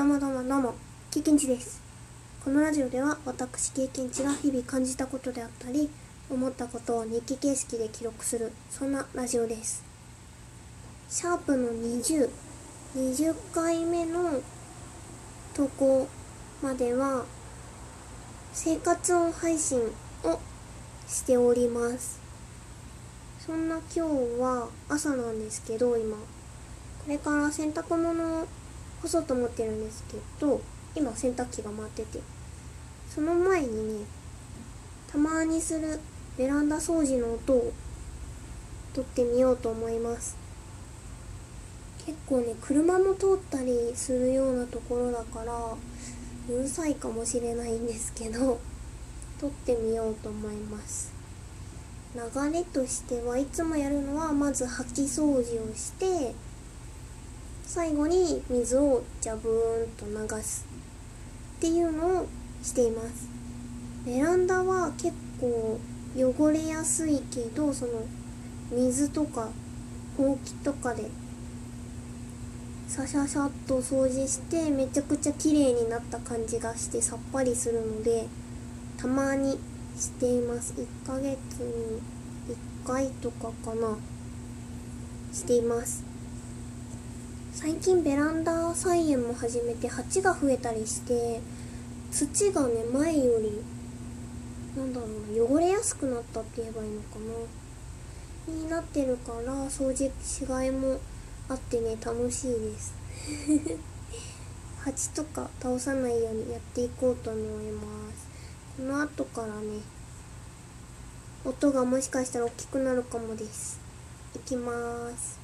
どうもどうもどうも経験値です。このラジオでは私経験値が日々感じたことであったり思ったことを日記形式で記録するそんなラジオです。シャープの2020回目の投稿までは生活音配信をしております。そんな今日は朝なんですけど今。これから洗濯物を干そうと思ってるんですけど今洗濯機が回っててその前にねたまにするベランダ掃除の音を撮ってみようと思います。結構ね車も通ったりするようなところだからうるさいかもしれないんですけど撮ってみようと思います。流れとしてはいつもやるのはまず掃き掃除をして最後に水をジャブーンと流すっていうのをしています。ベランダは結構汚れやすいけどその水とかほうきとかでシャシャシャっと掃除してめちゃくちゃ綺麗になった感じがしてさっぱりするのでたまにしています。1ヶ月に1回とかかな。しています。最近ベランダ菜園も始めて鉢が増えたりして土がね前よりなんだろうな汚れやすくなったって言えばいいのかな。になってるから掃除しがいもあってね楽しいです。鉢とか倒さないようにやっていこうと思います。この後からね音がもしかしたら大きくなるかもです。いきます。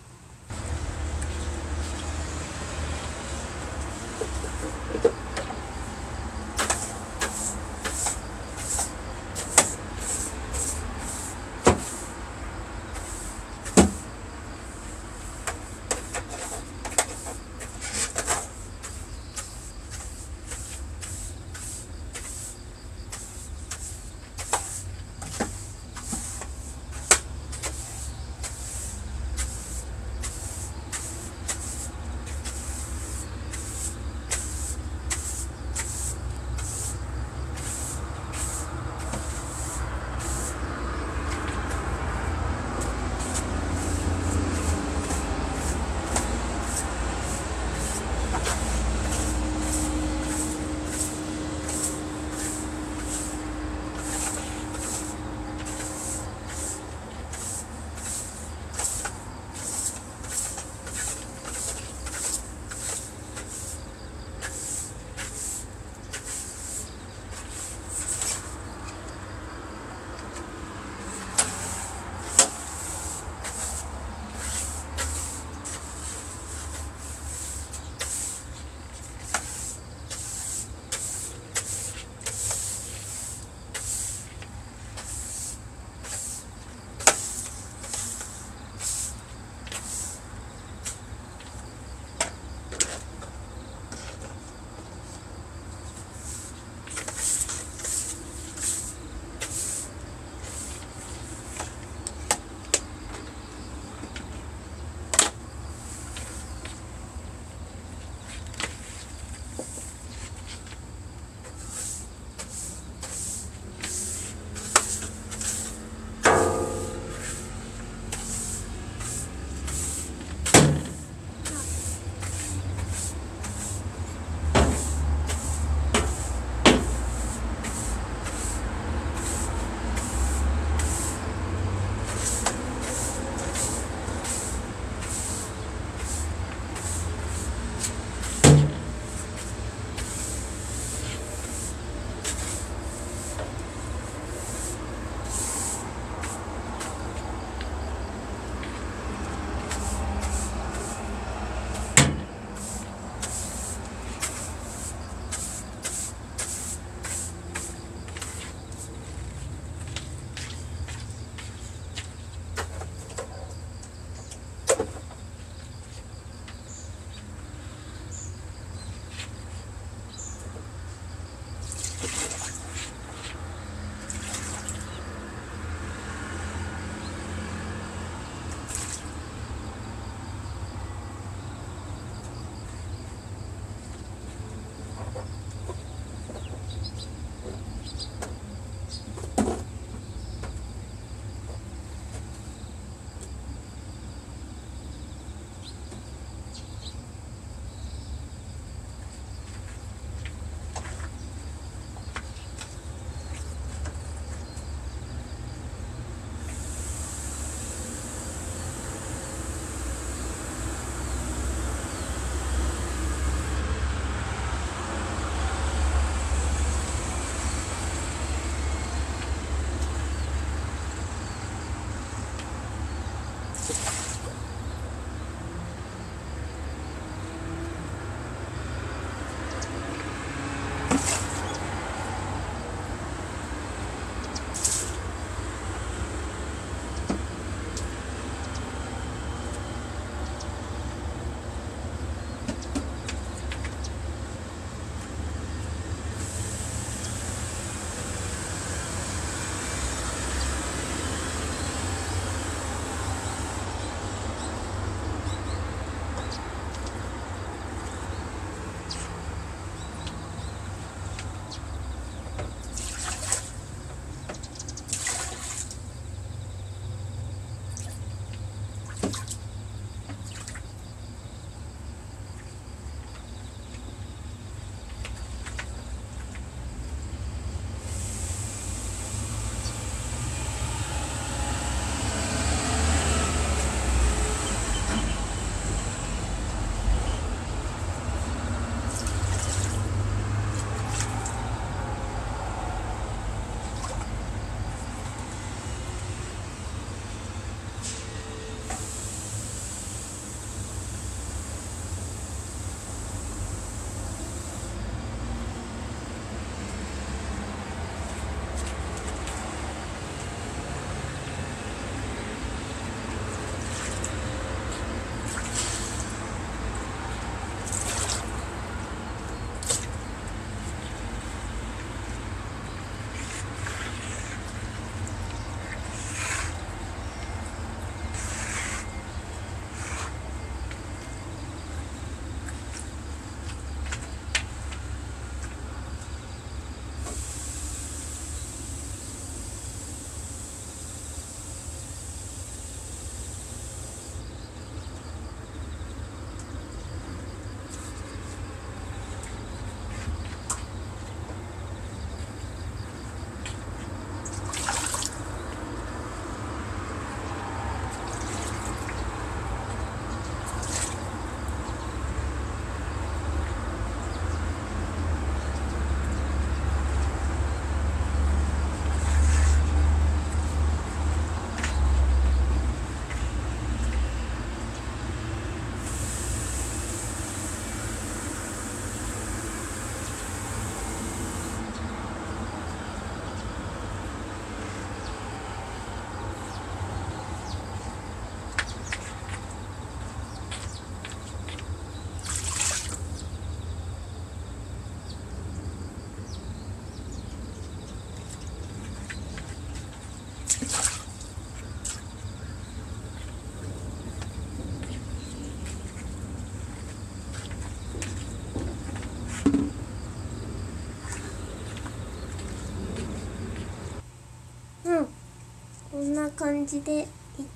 こんな感じでい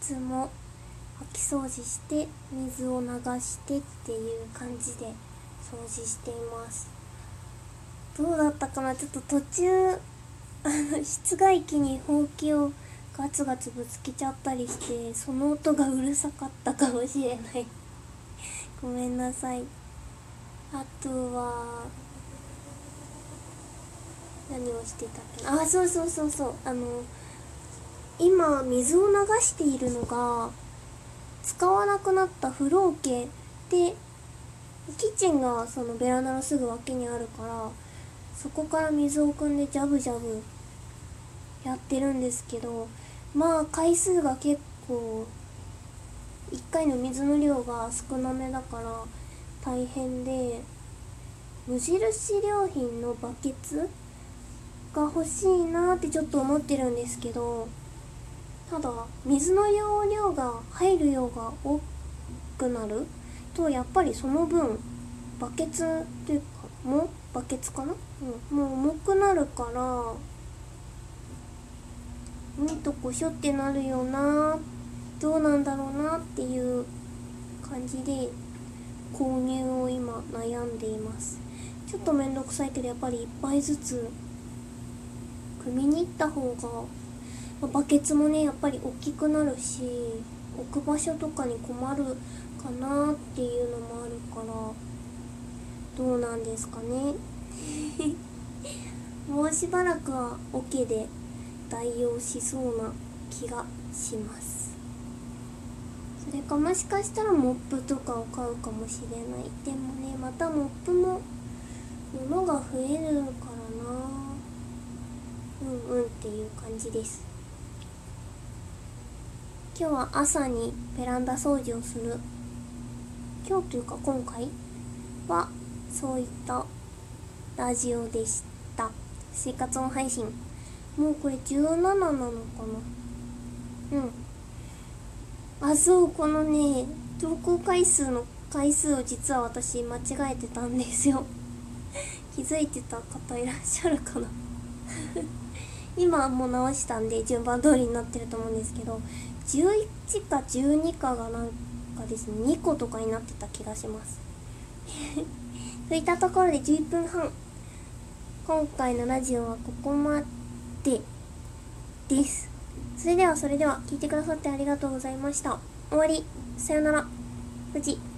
つも拭き掃除して水を流してっていう感じで掃除しています。どうだったかな？ちょっと途中あの室外機にほうきをガツガツぶつけちゃったりしてその音がうるさかったかもしれない。ごめんなさい。あとは何をしてたっけな？あそうそうそうそう。あの今水を流しているのが使わなくなった風呂桶でキッチンがそのベランダのすぐ脇にあるからそこから水を汲んでジャブジャブやってるんですけどまあ回数が結構1回の水の量が少なめだから大変で無印良品のバケツが欲しいなってちょっと思ってるんですけどただ水の容量が入る量が多くなるとやっぱりその分バケツというかもバケツかな、うん、もう重くなるからうんとこしょってなるよなどうなんだろうなっていう感じで購入を今悩んでいます。ちょっと面倒くさいけどやっぱり1杯ずつ組みに行った方がバケツもねやっぱり大きくなるし置く場所とかに困るかなっていうのもあるからどうなんですかね。もうしばらくはオ、ケで代用しそうな気がします。それかもしかしたらモップとかを買うかもしれない。でもねまたモップも物が増えるからな。うんうんっていう感じです。今日は朝にベランダ掃除をする。今日というか今回はそういったラジオでした。生活音配信。もうこれ17なのかな。うん。あそうこのね投稿回数の回数を実は私間違えてたんですよ。気づいてた方いらっしゃるかな。今もう直したんで順番通りになってると思うんですけど11か12かがなんかですね2個とかになってた気がします。といったところで11分半。今回のラジオはここまでです。それではそれでは聞いてくださってありがとうございました。終わり。さよなら。富士